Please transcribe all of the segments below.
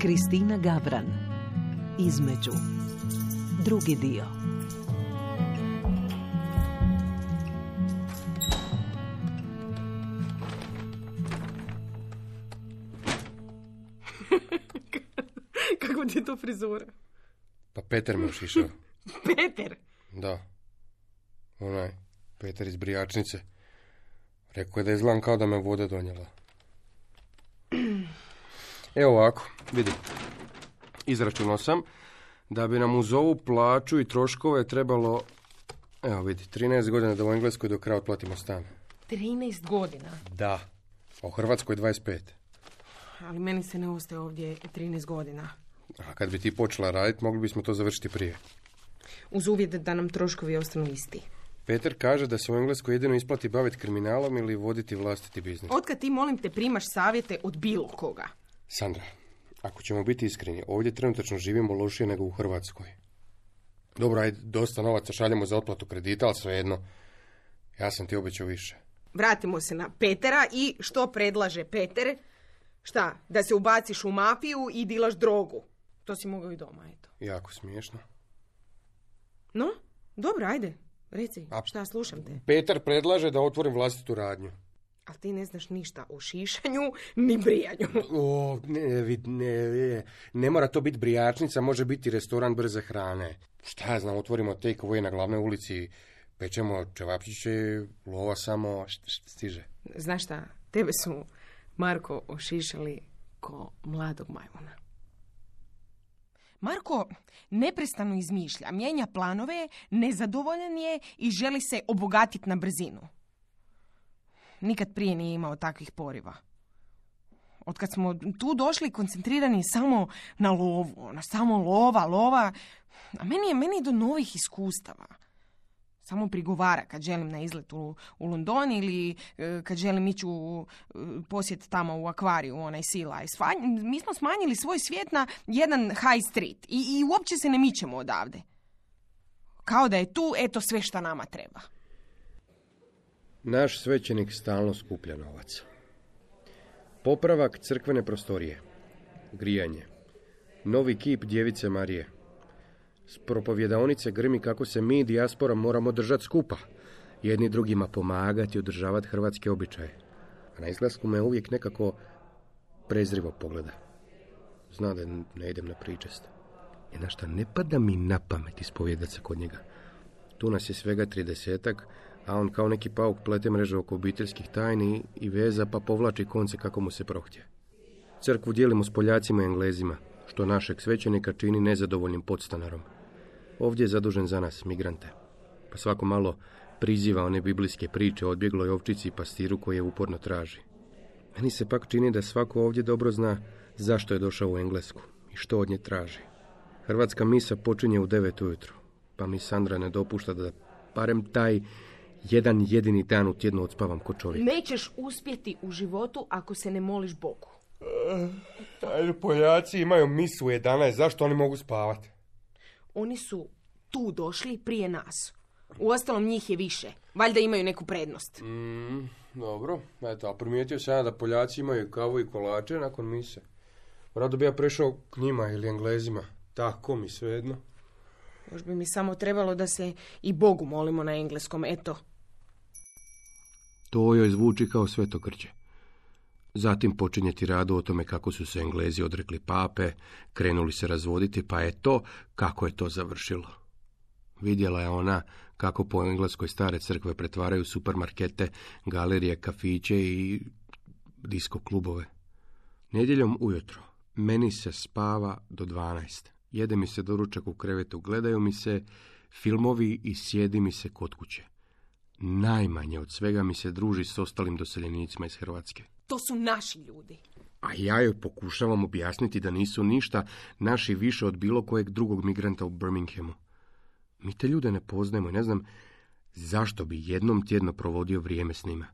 Kristina Gavran Između Drugi dio Kako ti je to frizura? Pa Peter me ušišao. Peter! Da. Onaj, Peter iz Brijačnice. Rekao je da izgledam kao da me voda donijela. Evo ovako, vidi. Izračunao sam da bi nam uz ovu plaću i troškove trebalo, evo vidi, 13 godina da u Engleskoj do kraja otplatimo stan. 13 godina. Da. A u Hrvatskoj 25. Ali meni se ne ostaje ovdje 13 godina. A kad bi ti počela raditi, mogli bismo to završiti prije. Uz uvjet da nam troškovi ostanu isti. Peter kaže da se u Engleskoj jedino isplati baviti kriminalom ili voditi vlastiti biznis. Otkad ti, molim te, primaš savjete od bilo koga? Sandra, ako ćemo biti iskreni, ovdje trenutačno živimo lošije nego u Hrvatskoj. Dobro, ajde, dosta novaca šaljemo za otplatu kredita, ali svejedno, ja sam ti obećao više. Vratimo se na Petera i što predlaže Peter? Šta, da se ubaciš u mafiju i dilaš drogu? To si mogao i doma, eto. Jako smiješno. No, dobro, ajde, reci, A- šta, slušam te. Peter predlaže da otvorim vlastitu radnju. Ali ti ne znaš ništa o šišanju, ni brijanju. O, ne, vid- ne, ne, ne mora to biti brijačnica, može biti restoran brze hrane. Šta ja znam, otvorimo take away na glavnoj ulici, pečemo čevapčiće, lova samo, stiže. Znaš šta, tebe su, Marko, ošišali ko mladog majmuna. Marko neprestano izmišlja, mijenja planove, nezadovoljan je i želi se obogatiti na brzinu. Nikad prije nije imao takvih poriva. Otkad smo tu došli koncentrirani samo na lovu, na samo lova, lova, a meni je meni do novih iskustava. Samo prigovara kad želim na izlet u, u London ili e, kad želim ići u e, posjet tamo u akvariju, onaj Sea Life. Mi smo smanjili svoj svijet na jedan high street i, i uopće se ne mičemo odavde. Kao da je tu, eto sve što nama treba. Naš svećenik stalno skuplja novac. Popravak crkvene prostorije. Grijanje. Novi kip djevice Marije. S propovjedaonice grmi kako se mi, dijaspora, moramo držati skupa. Jedni drugima pomagati i održavati hrvatske običaje. A na izglasku me uvijek nekako prezrivo pogleda. Zna da ne idem na pričest. I na šta ne pada mi na pamet ispovjedat se kod njega. Tu nas je svega tridesetak, a on kao neki pauk plete mreže oko obiteljskih tajni i veza pa povlači konce kako mu se prohtje. Crkvu dijelimo s Poljacima i Englezima, što našeg svećenika čini nezadovoljnim podstanarom. Ovdje je zadužen za nas, migrante. Pa svako malo priziva one biblijske priče o odbjegloj ovčici i pastiru koje uporno traži. Meni se pak čini da svako ovdje dobro zna zašto je došao u Englesku i što od nje traži. Hrvatska misa počinje u devet ujutro, pa mi Sandra ne dopušta da barem taj jedan jedini dan u tjednu odspavam ko čovjek. Nećeš uspjeti u životu ako se ne moliš Bogu. Ajde, Poljaci imaju misu u 11, zašto oni mogu spavati? Oni su tu došli prije nas. Uostalom njih je više. Valjda imaju neku prednost. Mm, dobro, eto, a primijetio sam ja da Poljaci imaju kavu i kolače nakon mise. Rado bi ja prešao k njima ili Englezima. Tako mi svejedno. Još bi mi samo trebalo da se i Bogu molimo na engleskom, eto. To joj zvuči kao svetokrđe. Zatim počinje tiradu o tome kako su se Englezi odrekli pape, krenuli se razvoditi, pa je to kako je to završilo. Vidjela je ona kako po engleskoj stare crkve pretvaraju supermarkete, galerije, kafiće i disko klubove. Nedjeljom ujutro meni se spava do 12. Jede mi se doručak u krevetu, gledaju mi se filmovi i sjedi mi se kod kuće. Najmanje od svega mi se druži s ostalim doseljenicima iz Hrvatske. To su naši ljudi. A ja joj pokušavam objasniti da nisu ništa naši više od bilo kojeg drugog migranta u Birminghamu. Mi te ljude ne poznajemo i ne znam zašto bi jednom tjedno provodio vrijeme s njima.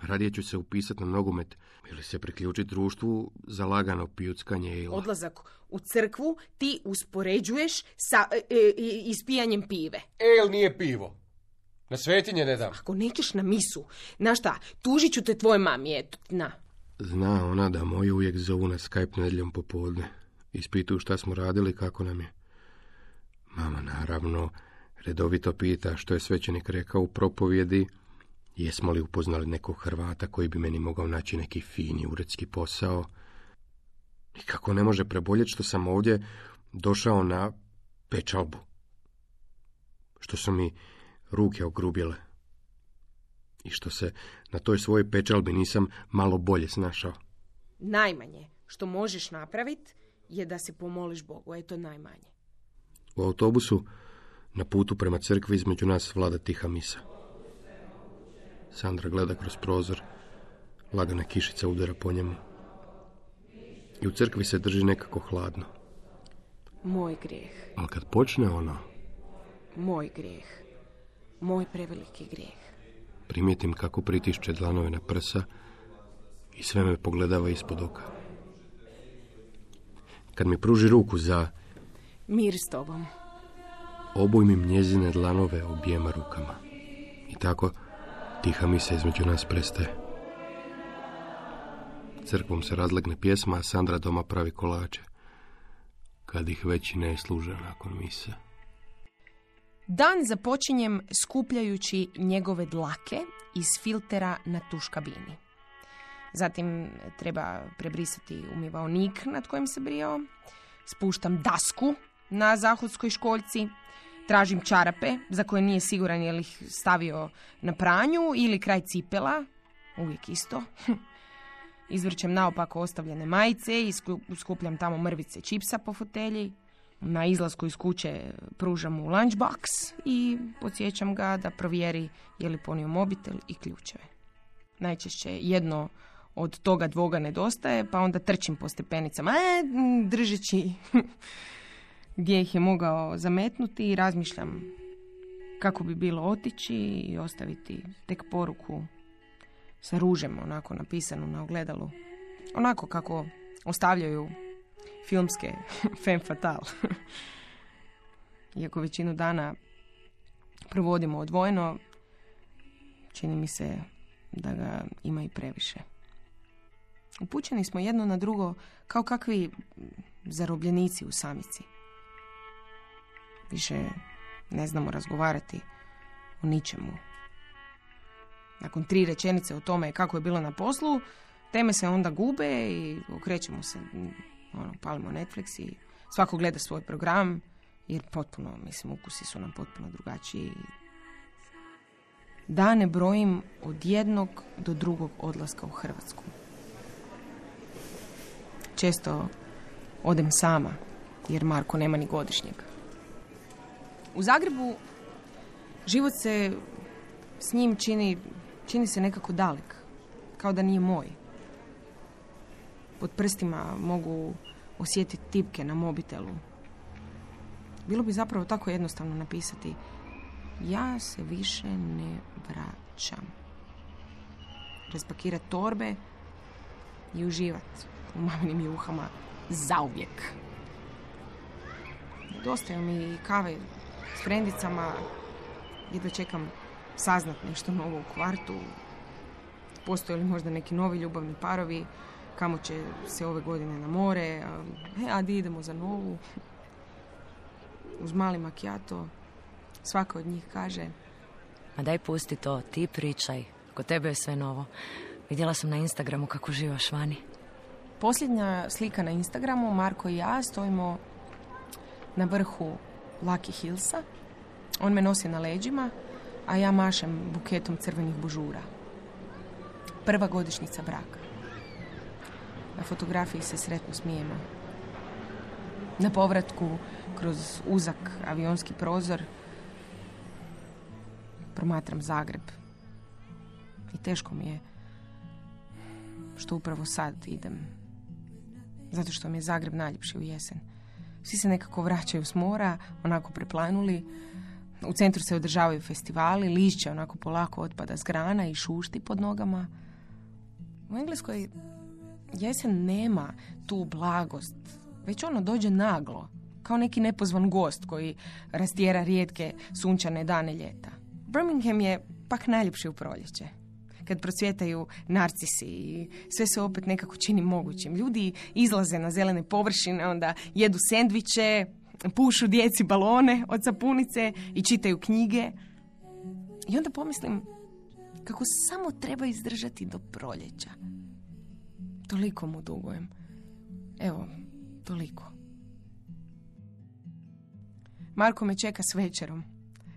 Radije ću se upisati na nogomet ili se priključiti društvu za lagano pijuckanje ili... Odlazak u crkvu ti uspoređuješ sa e, e, ispijanjem pive. El nije pivo. Na svetinje ne dam. Ako nećeš na misu, na šta, tužit ću te tvoje mami, eto, na. Zna ona da moju uvijek zovu na Skype nedjeljom popodne. Ispituju šta smo radili, kako nam je. Mama, naravno, redovito pita što je svećenik rekao u propovjedi, jesmo li upoznali nekog Hrvata koji bi meni mogao naći neki fini uredski posao. I kako ne može preboljeti što sam ovdje došao na pečalbu. Što su mi ruke ogrubile. I što se na toj svojoj pečalbi nisam malo bolje snašao. Najmanje što možeš napraviti je da se pomoliš Bogu, je to najmanje. U autobusu na putu prema crkvi između nas vlada tiha misa. Sandra gleda kroz prozor, lagana kišica udara po njemu. I u crkvi se drži nekako hladno. Moj grijeh, Ali kad počne ono, moj grijeh, moj preveliki grijeh. primijetim kako pritišće dlanove na prsa i sve me pogledava ispod oka. Kad mi pruži ruku za Mir s tobom. obujmim njezine dlanove objema rukama. I tako tiha mi se između nas prestaje. Crkvom se razlegne pjesma, a Sandra doma pravi kolače. Kad ih već ne služe nakon mise. Dan započinjem skupljajući njegove dlake iz filtera na tuš kabini. Zatim treba prebrisati umivaonik nad kojim se brijao. Spuštam dasku na zahodskoj školjci. Tražim čarape za koje nije siguran je li ih stavio na pranju ili kraj cipela. Uvijek isto. Izvrćem naopako ostavljene majice i sku- skupljam tamo mrvice čipsa po fotelji. Na izlasku iz kuće pružam mu lunchbox i podsjećam ga da provjeri je li ponio mobitel i ključeve. Najčešće jedno od toga dvoga nedostaje, pa onda trčim po stepenicama, e, držeći gdje ih je mogao zametnuti i razmišljam kako bi bilo otići i ostaviti tek poruku sa ružem onako napisanu na ogledalu. Onako kako ostavljaju filmske femme fatale. Iako većinu dana provodimo odvojeno, čini mi se da ga ima i previše. Upućeni smo jedno na drugo kao kakvi zarobljenici u samici. Više ne znamo razgovarati o ničemu. Nakon tri rečenice o tome kako je bilo na poslu, teme se onda gube i okrećemo se, ono, palimo Netflix i svako gleda svoj program, jer potpuno, mislim, ukusi su nam potpuno drugačiji. Dane brojim od jednog do drugog odlaska u Hrvatsku. Često odem sama, jer Marko nema ni godišnjeg. U Zagrebu život se s njim čini, čini se nekako dalek, kao da nije moj. Pod prstima mogu osjetiti tipke na mobitelu. Bilo bi zapravo tako jednostavno napisati ja se više ne vraćam. Raspakirati torbe i uživat u maminim juhama zauvijek. Dostaju mi kave s frendicama, jedva čekam saznat nešto novo u kvartu. Postoje li možda neki novi ljubavni parovi, kamo će se ove godine na more, a, e, a di idemo za novu. Uz mali makijato, svaka od njih kaže, Ma daj pusti to, ti pričaj. Kod tebe je sve novo. Vidjela sam na Instagramu kako živaš vani. Posljednja slika na Instagramu, Marko i ja stojimo na vrhu Lucky Hillsa. On me nosi na leđima, a ja mašem buketom crvenih bužura. Prva godišnjica braka. Na fotografiji se sretno smijemo. Na povratku kroz uzak avionski prozor promatram Zagreb. I teško mi je što upravo sad idem. Zato što mi je Zagreb najljepši u jesen. Svi se nekako vraćaju s mora, onako preplanuli. U centru se održavaju festivali, lišće onako polako otpada s grana i šušti pod nogama. U Engleskoj jesen nema tu blagost, već ono dođe naglo, kao neki nepozvan gost koji rastjera rijetke sunčane dane ljeta. Birmingham je pak najljepši u proljeće. kad procvjetaju narcisi i sve se opet nekako čini mogućim. Ljudi izlaze na zelene površine, onda jedu sendviče, pušu djeci balone od sapunice i čitaju knjige. I onda pomislim kako samo treba izdržati do proljeća. Toliko mu dugujem. Evo, toliko. Marko me čeka s večerom.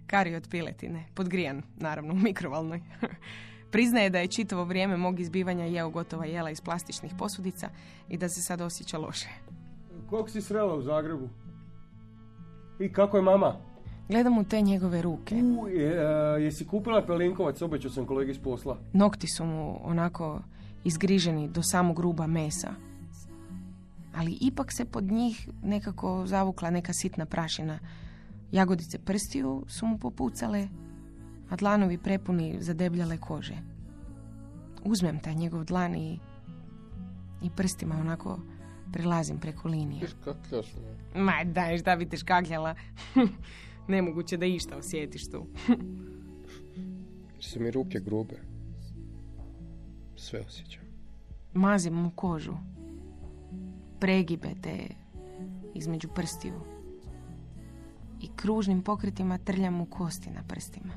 Kari od piletine, podgrijan, naravno, u mikrovalnoj. Priznaje da je čitavo vrijeme mog izbivanja jeo gotova jela iz plastičnih posudica i da se sad osjeća loše. Kog si srela u Zagrebu? I kako je mama? Gledam u te njegove ruke. U, je, jesi kupila pelinkovac, obećao sam kolegi s posla. Nokti su mu onako izgriženi do samog gruba mesa. Ali ipak se pod njih nekako zavukla neka sitna prašina. Jagodice prstiju su mu popucale, a dlanovi prepuni zadebljale kože. Uzmem taj njegov dlan i, i prstima onako prelazim preko linije. Ma daj, šta bi te škakljala? Nemoguće da išta osjetiš tu. su mi ruke grube. Sve osjećam. Mazim mu kožu. Pregibe te između prstiju. I kružnim pokretima trljam mu kosti na prstima.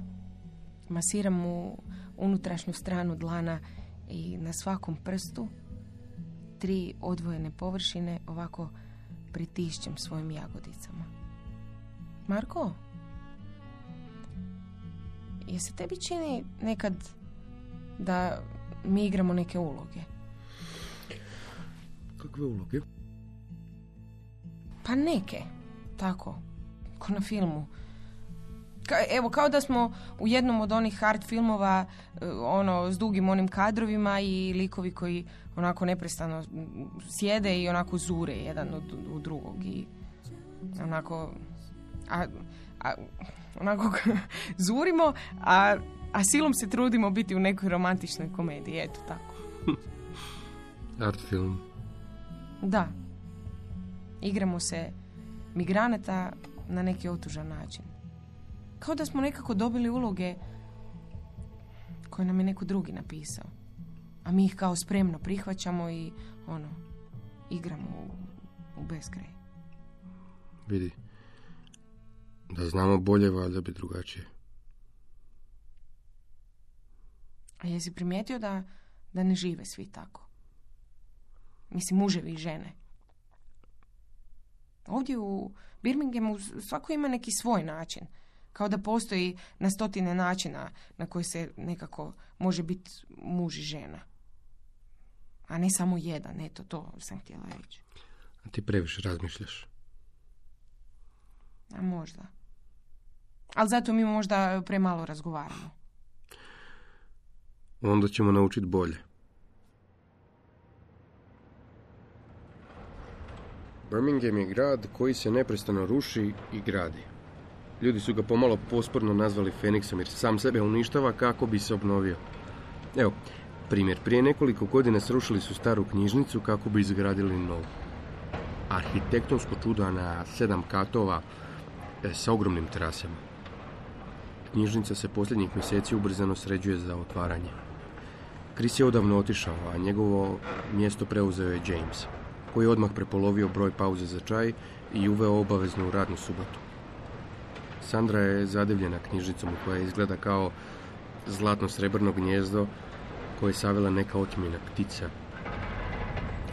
Masiram mu unutrašnju stranu dlana i na svakom prstu tri odvojene površine ovako pritišćem svojim jagodicama. Marko? Je se tebi čini nekad da mi igramo neke uloge? Kakve uloge? Pa neke, tako, ko na filmu. Ka, evo, kao da smo u jednom od onih hard filmova, e, ono, s dugim onim kadrovima i likovi koji onako neprestano sjede i onako zure jedan od, u drugog i onako a, a onako zurimo, a, a silom se trudimo biti u nekoj romantičnoj komediji, eto tako. Art film. Da. Igramo se migranata na neki otužan način. Kao da smo nekako dobili uloge koje nam je neko drugi napisao. A mi ih kao spremno prihvaćamo i ono, igramo u, u beskraj. Vidi, da znamo bolje, valjda bi drugačije. A jesi primijetio da, da ne žive svi tako? Mislim, muževi i žene. Ovdje u Birminghamu svako ima neki svoj način. Kao da postoji na stotine načina na koji se nekako može biti muž i žena. A ne samo jedan, eto, to sam htjela reći. A ti previše razmišljaš. A možda. Ali zato mi možda premalo razgovaramo. Onda ćemo naučiti bolje. Birmingham je grad koji se neprestano ruši i gradi. Ljudi su ga pomalo posporno nazvali Feniksom jer sam sebe uništava kako bi se obnovio. Evo, primjer. Prije nekoliko godina srušili su staru knjižnicu kako bi izgradili novu. Arhitektonsko čudo na sedam katova sa ogromnim terasama. Knjižnica se posljednjih mjeseci ubrzano sređuje za otvaranje. Chris je odavno otišao, a njegovo mjesto preuzeo je James, koji je odmah prepolovio broj pauze za čaj i uveo obaveznu radnu subotu. Sandra je zadivljena knjižnicom koja izgleda kao zlatno srebrno gnjezdo koje je savila neka otmjena ptica.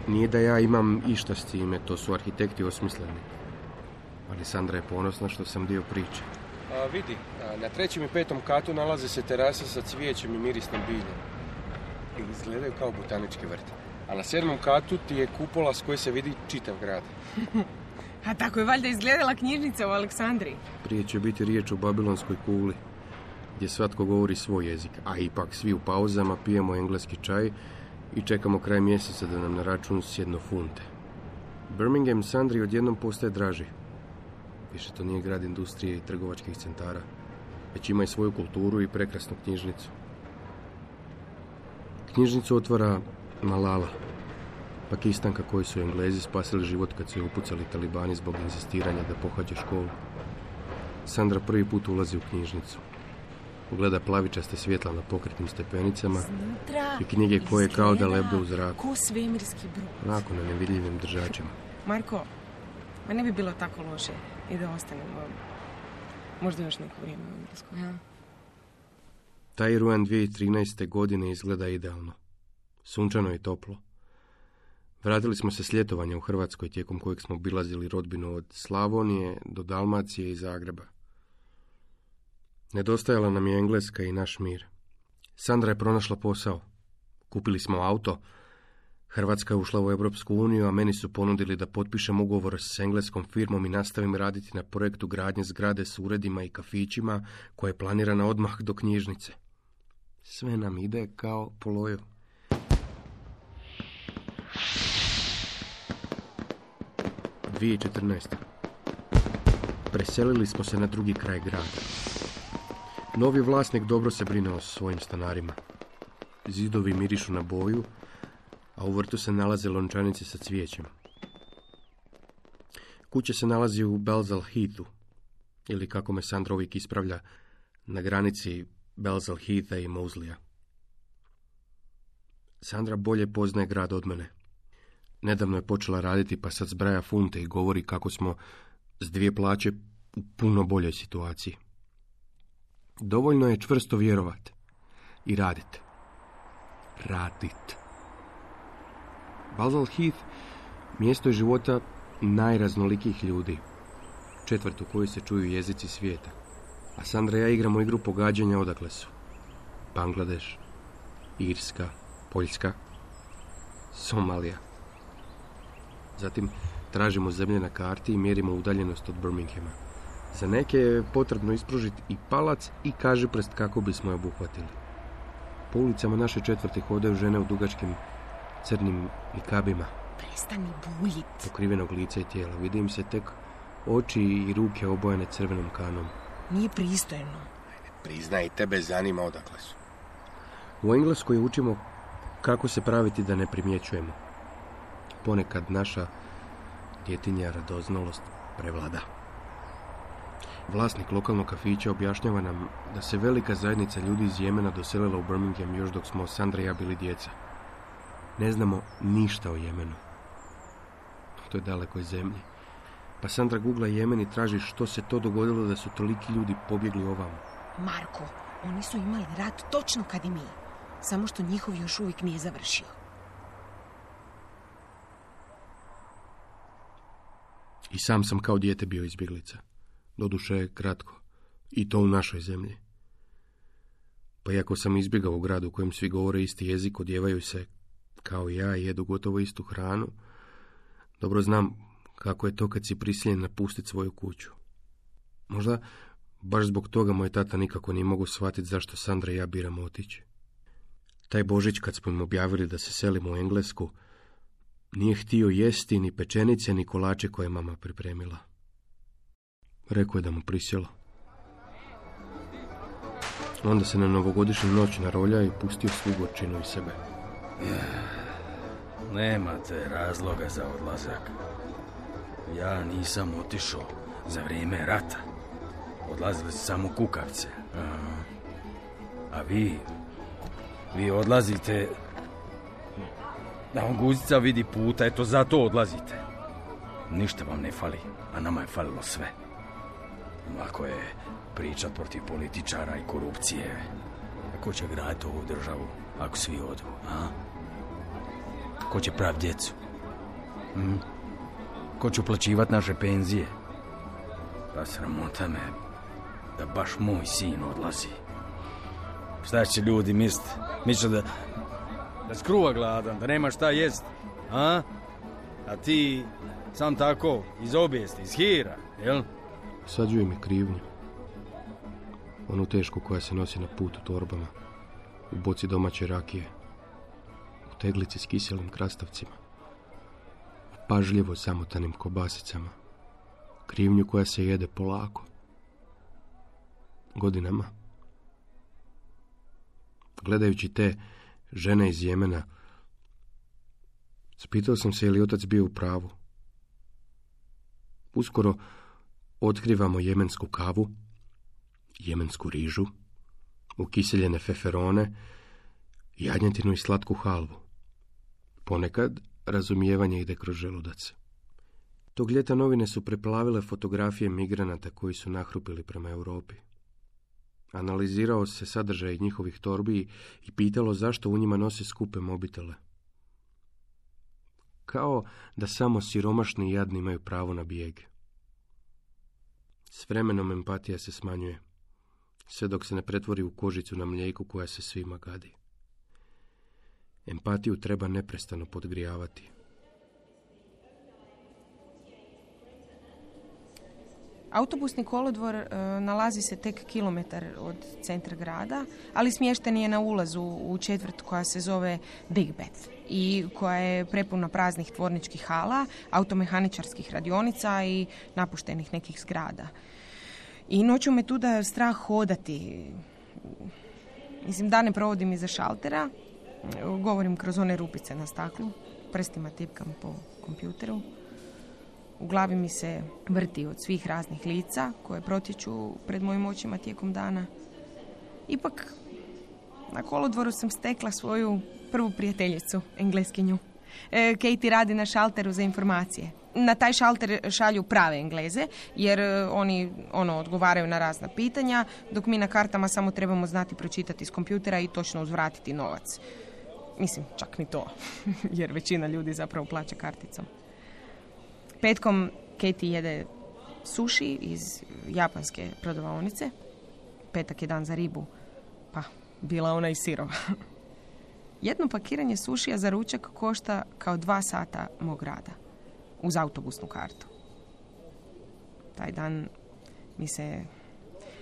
Nije da ja imam išta s time, to su arhitekti osmisleni. Ali Sandra je ponosna što sam dio priče. A, vidi, na trećem i petom katu nalaze se terase sa cvijećem i mirisnim biljem. I izgledaju kao botanički vrt. A na sedmom katu ti je kupola s koje se vidi čitav grad. A tako je valjda izgledala knjižnica u Aleksandriji. Prije će biti riječ o Babilonskoj kuli, gdje svatko govori svoj jezik, a ipak svi u pauzama pijemo engleski čaj i čekamo kraj mjeseca da nam na račun sjedno funte. Birmingham Sandri odjednom postaje draži. Više to nije grad industrije i trgovačkih centara, već ima i svoju kulturu i prekrasnu knjižnicu. Knjižnicu otvara Malala, pakistanka koji su Englezi spasili život kad su je upucali talibani zbog insistiranja da pohađa školu. Sandra prvi put ulazi u knjižnicu. gleda plavičaste svjetla na pokretnim stepenicama i knjige koje kao da lebde u zraku, Ko svemirski brod. onako na nevidljivim držačima. Marko, ma ne bi bilo tako loše i da ostanemo možda još neko vrijeme u Engleskoj. Ja? Taj rujan 2013. godine izgleda idealno. Sunčano i toplo. Vratili smo se s ljetovanja u Hrvatskoj tijekom kojeg smo obilazili rodbinu od Slavonije do Dalmacije i Zagreba. Nedostajala nam je Engleska i naš mir. Sandra je pronašla posao. Kupili smo auto. Hrvatska je ušla u Europsku uniju, a meni su ponudili da potpišem ugovor s engleskom firmom i nastavim raditi na projektu gradnje zgrade s uredima i kafićima koja je planirana odmah do knjižnice. Sve nam ide kao po loju. Preselili smo se na drugi kraj grada. Novi vlasnik dobro se brine o svojim stanarima. Zidovi mirišu na boju, a u vrtu se nalaze lončanice sa cvijećem. Kuća se nalazi u Belzal Heathu, ili kako me Sandra uvijek ispravlja, na granici Belzal Heatha i Mouslija. Sandra bolje poznaje grad od mene. Nedavno je počela raditi pa sad zbraja funte i govori kako smo s dvije plaće u puno boljoj situaciji. Dovoljno je čvrsto vjerovat i radit. Radit. Balzal Heath mjesto je života najraznolikih ljudi. Četvrt u kojoj se čuju jezici svijeta. A Sandra i ja igramo igru pogađanja odakle su. Bangladeš, Irska, Poljska, Somalija. Zatim tražimo zemlje na karti i mjerimo udaljenost od Birminghama. Za neke je potrebno ispružiti i palac i kaže prst kako bismo je obuhvatili. Po ulicama naše četvrti hodaju žene u dugačkim crnim nikabima, Prestani buljit. pokrivenog lica i tijela. Vidim se tek oči i ruke obojene crvenom kanom. Nije pristojno. Priznaj, tebe zanima odakle su. U Engleskoj učimo kako se praviti da ne primjećujemo. Ponekad naša djetinja radoznalost prevlada. Vlasnik lokalnog kafića objašnjava nam da se velika zajednica ljudi iz Jemena doselila u Birmingham još dok smo Sandra i ja bili djeca. Ne znamo ništa o Jemenu. To je dalekoj zemlji. Pa Sandra googla Jemen i traži što se to dogodilo da su toliki ljudi pobjegli ovamo. Marko, oni su imali rat točno kad i mi. Samo što njihov još uvijek nije završio. I sam sam kao dijete bio izbjeglica. Doduše kratko. I to u našoj zemlji. Pa iako sam izbjegao u gradu u kojem svi govore isti jezik, odjevaju se kao ja jedu gotovo istu hranu, dobro znam kako je to kad si prisiljen napustiti svoju kuću. Možda baš zbog toga moj tata nikako nije mogu shvatiti zašto Sandra i ja biramo otići. Taj Božić kad smo im objavili da se selimo u Englesku, nije htio jesti ni pečenice ni kolače koje je mama pripremila. Rekao je da mu prisjelo. Onda se na novogodišnju noć narolja i pustio svu gorčinu iz sebe. Nemate razloga za odlazak. Ja nisam otišao za vrijeme rata. Odlazili su samo kukavce. A, a vi, vi odlazite da vam guzica vidi puta, eto zato odlazite. Ništa vam ne fali, a nama je falilo sve. Lako je pričat protiv političara i korupcije. Ko će graditi ovu državu ako svi odu, a? Ko će prav djecu? Hm? Ko će uplaćivat naše penzije? Pa sramota me da baš moj sin odlazi. Šta će ljudi mislit? Misle da, da skruva gladan, da nema šta jest, a? A ti sam tako, iz obijesti, iz hira, jel? Sađuje mi krivnju. Onu tešku koja se nosi na put u torbama. U boci domaće rakije. Teglici s kiselim krastavcima. Pažljivo samotanim kobasicama. Krivnju koja se jede polako. Godinama. Gledajući te žene iz Jemena, spitao sam se je li otac bio u pravu. Uskoro otkrivamo jemensku kavu, jemensku rižu, ukiseljene feferone, jadnjetinu i slatku halvu. Ponekad razumijevanje ide kroz želudac. Tog ljeta novine su preplavile fotografije migranata koji su nahrupili prema Europi. Analizirao se sadržaj njihovih torbi i pitalo zašto u njima nose skupe mobitele. Kao da samo siromašni i jadni imaju pravo na bijeg. S vremenom empatija se smanjuje, sve dok se ne pretvori u kožicu na mlijeku koja se svima gadi. Empatiju treba neprestano podgrijavati. Autobusni kolodvor e, nalazi se tek kilometar od centra grada, ali smješten je na ulazu u četvrt koja se zove Digbet i koja je prepuna praznih tvorničkih hala, automehaničarskih radionica i napuštenih nekih zgrada. I noću me tu da strah hodati. Mislim, dane provodim iza šaltera, govorim kroz one rupice na staklu, prstima tipkam po kompjuteru. U glavi mi se vrti od svih raznih lica koje protječu pred mojim očima tijekom dana. Ipak, na kolodvoru sam stekla svoju prvu prijateljicu, engleskinju. E, Katie radi na šalteru za informacije. Na taj šalter šalju prave engleze, jer e, oni ono odgovaraju na razna pitanja, dok mi na kartama samo trebamo znati pročitati iz kompjutera i točno uzvratiti novac. Mislim, čak ni to, jer većina ljudi zapravo plaća karticom. Petkom Katie jede sushi iz japanske prodavaonice. Petak je dan za ribu, pa bila ona i sirova. Jedno pakiranje sušija za ručak košta kao dva sata mog rada. Uz autobusnu kartu. Taj dan mi se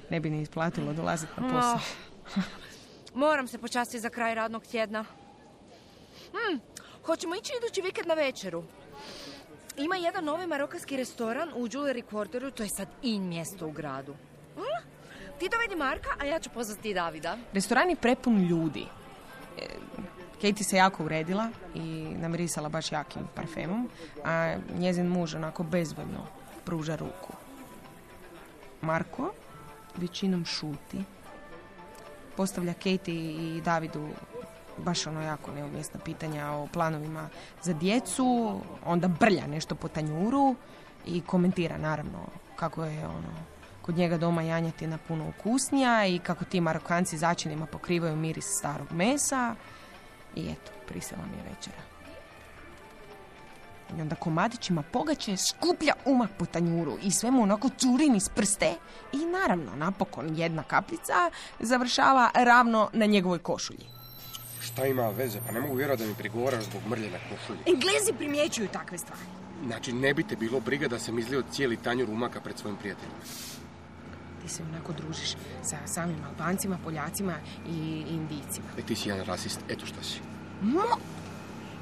ne bi ni isplatilo dolaziti na posao. Moram se počasti za kraj radnog tjedna. Hmm, hoćemo ići idući vikend na večeru. Ima jedan novi marokanski restoran u Jewelry Quarteru, to je sad in mjesto u gradu. Hm? Ti dovedi Marka, a ja ću pozvati Davida. Restoran je prepun ljudi. E, Katie se jako uredila i namirisala baš jakim parfemom, a njezin muž onako bezvoljno pruža ruku. Marko većinom šuti, postavlja Katie i Davidu baš ono jako neumjesna pitanja o planovima za djecu, onda brlja nešto po tanjuru i komentira naravno kako je ono kod njega doma janjetina puno ukusnija i kako ti marokanci začinima pokrivaju miris starog mesa i eto, prisela mi je večera. I onda komadićima pogače skuplja umak po tanjuru i sve mu onako curi iz prste i naravno napokon jedna kapljica završava ravno na njegovoj košulji. Šta ima veze? Pa ne mogu vjerovati da mi prigovaraš zbog mrlje na košulji. Englezi primjećuju takve stvari. Znači, ne bi te bilo briga da sam izlio cijeli tanjur umaka pred svojim prijateljima. Ti se onako družiš sa samim Albancima, Poljacima i Indijcima. E, ti si jedan rasist, eto šta si. Mo,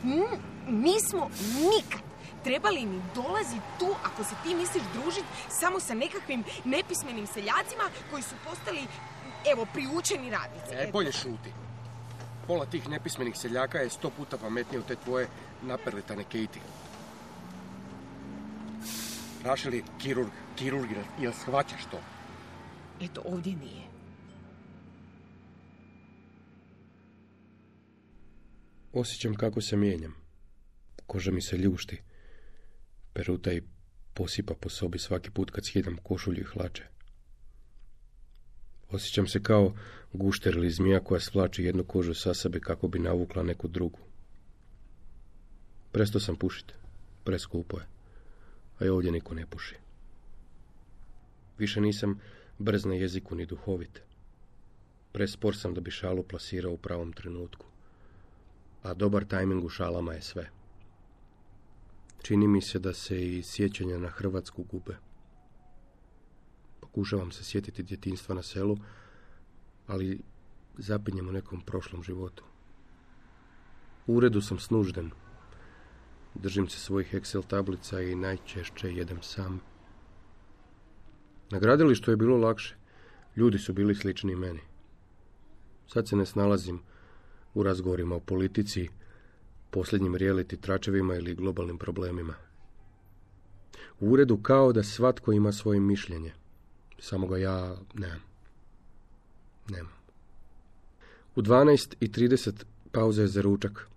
m- nismo nikad trebali ni dolazi tu ako se ti misliš družiti samo sa nekakvim nepismenim seljacima koji su postali, evo, priučeni radnici. E, bolje šuti. Pola tih nepismenih seljaka je sto puta pametnije od te tvoje naperletane Katie. Rašel je kirurg, kirurg, jel shvaćaš to? Eto, ovdje nije. Osjećam kako se mijenjam. Koža mi se ljušti. Peruta i posipa po sobi svaki put kad skidam košulju i hlače. Osjećam se kao gušter ili zmija koja svlači jednu kožu sa sebe kako bi navukla neku drugu. Presto sam pušiti. Preskupo je. A i ovdje niko ne puši. Više nisam brz na jeziku ni duhovit. Prespor sam da bi šalu plasirao u pravom trenutku. A dobar tajming u šalama je sve. Čini mi se da se i sjećanja na Hrvatsku gube. Pokušavam se sjetiti djetinstva na selu, ali zapinjem u nekom prošlom životu. U uredu sam snužden. Držim se svojih Excel tablica i najčešće jedem sam. Na gradilištu je bilo lakše. Ljudi su bili slični meni. Sad se ne snalazim u razgovorima o politici, posljednjim reality tračevima ili globalnim problemima. U uredu kao da svatko ima svoje mišljenje. Samo ga ja nemam. Nemam. U 12.30 pauza je za ručak.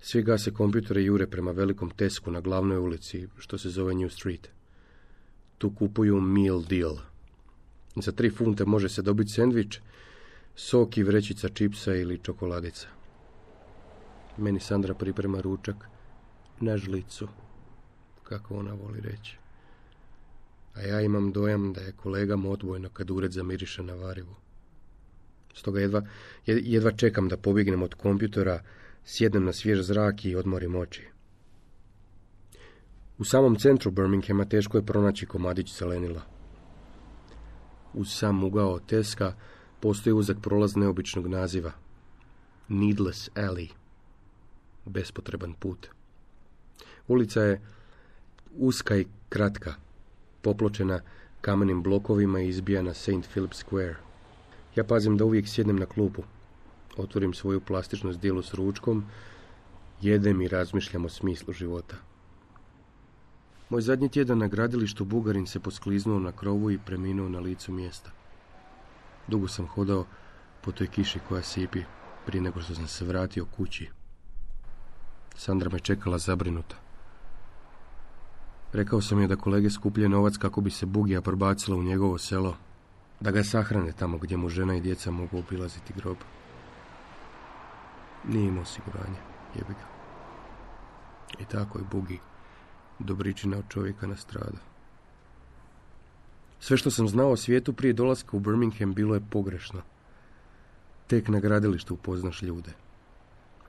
Svi gase kompjutere jure prema velikom tesku na glavnoj ulici, što se zove New Street. Tu kupuju meal deal. Za tri funte može se dobiti sendvič, sok i vrećica čipsa ili čokoladica. Meni Sandra priprema ručak na žlicu, kako ona voli reći. A ja imam dojam da je kolegam odbojno kad ured zamiriše na varivu. Stoga jedva, jedva čekam da pobjegnem od kompjutora, sjednem na svjež zrak i odmorim oči. U samom centru Birminghama teško je pronaći komadić zelenila. Uz sam ugao Teska postoji uzak prolaz neobičnog naziva. Needless Alley. Bespotreban put. Ulica je uska i kratka, popločena kamenim blokovima i izbijana St. Philip Square. Ja pazim da uvijek sjednem na klupu, otvorim svoju plastičnu zdjelu s ručkom, jedem i razmišljam o smislu života. Moj zadnji tjedan na gradilištu Bugarin se poskliznuo na krovu i preminuo na licu mjesta. Dugo sam hodao po toj kiši koja sipi prije nego što sam se vratio kući. Sandra me čekala zabrinuta. Rekao sam je da kolege skuplje novac kako bi se Bugija probacila u njegovo selo, da ga sahrane tamo gdje mu žena i djeca mogu obilaziti grob. Nije imao osiguranje, jebi ga. I tako je Bugi dobričina od čovjeka na strada. Sve što sam znao o svijetu prije dolaska u Birmingham bilo je pogrešno. Tek na gradilištu upoznaš ljude.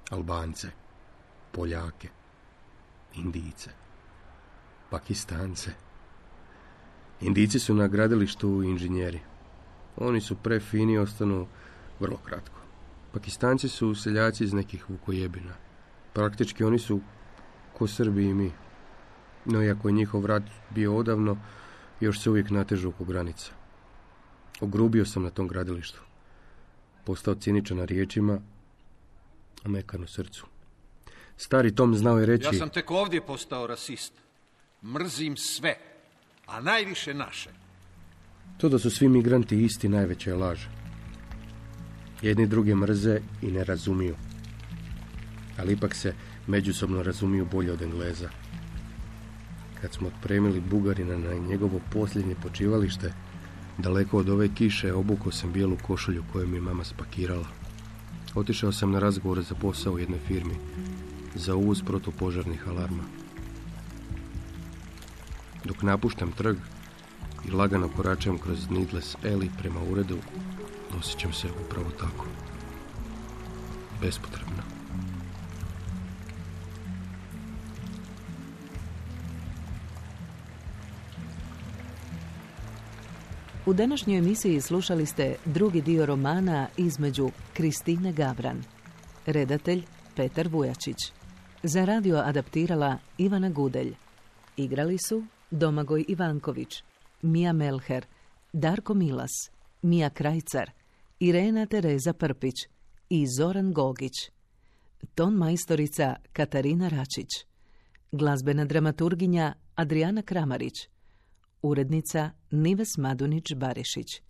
Albance, Poljake, Indijice, Pakistance. Indici su na gradilištu inženjeri. Oni su prefini i ostanu vrlo kratko. Pakistanci su seljaci iz nekih vukojebina. Praktički oni su ko Srbi i mi. No iako je njihov rat bio odavno, još se uvijek natežu oko granica. Ogrubio sam na tom gradilištu. Postao ciničan na riječima, a mekan u srcu. Stari Tom znao je reći... Ja sam tek ovdje postao rasist. Mrzim sve, a najviše naše. To da su svi migranti isti najveća je laž. Jedni druge mrze i ne razumiju. Ali ipak se međusobno razumiju bolje od Engleza. Kad smo otpremili Bugarina na njegovo posljednje počivalište, daleko od ove kiše obukao sam bijelu košulju koju mi mama spakirala. Otišao sam na razgovor za posao u jednoj firmi, za uvoz protupožarnih alarma. Dok napuštam trg i lagano koračam kroz Needless Alley prema uredu, osjećam se upravo tako. Bespotrebno. U današnjoj emisiji slušali ste drugi dio romana između Kristine Gavran, redatelj Petar Vujačić. Za radio adaptirala Ivana Gudelj. Igrali su Domagoj Ivanković, Mija Melher, Darko Milas, Mija Krajcar, Irena Tereza Prpić i Zoran Gogić. Ton majstorica Katarina Račić. Glazbena dramaturginja Adriana Kramarić. Urednica Nives Madunić-Barišić.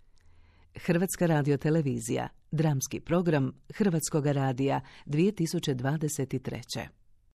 Hrvatska radiotelevizija. Dramski program Hrvatskog radija 2023.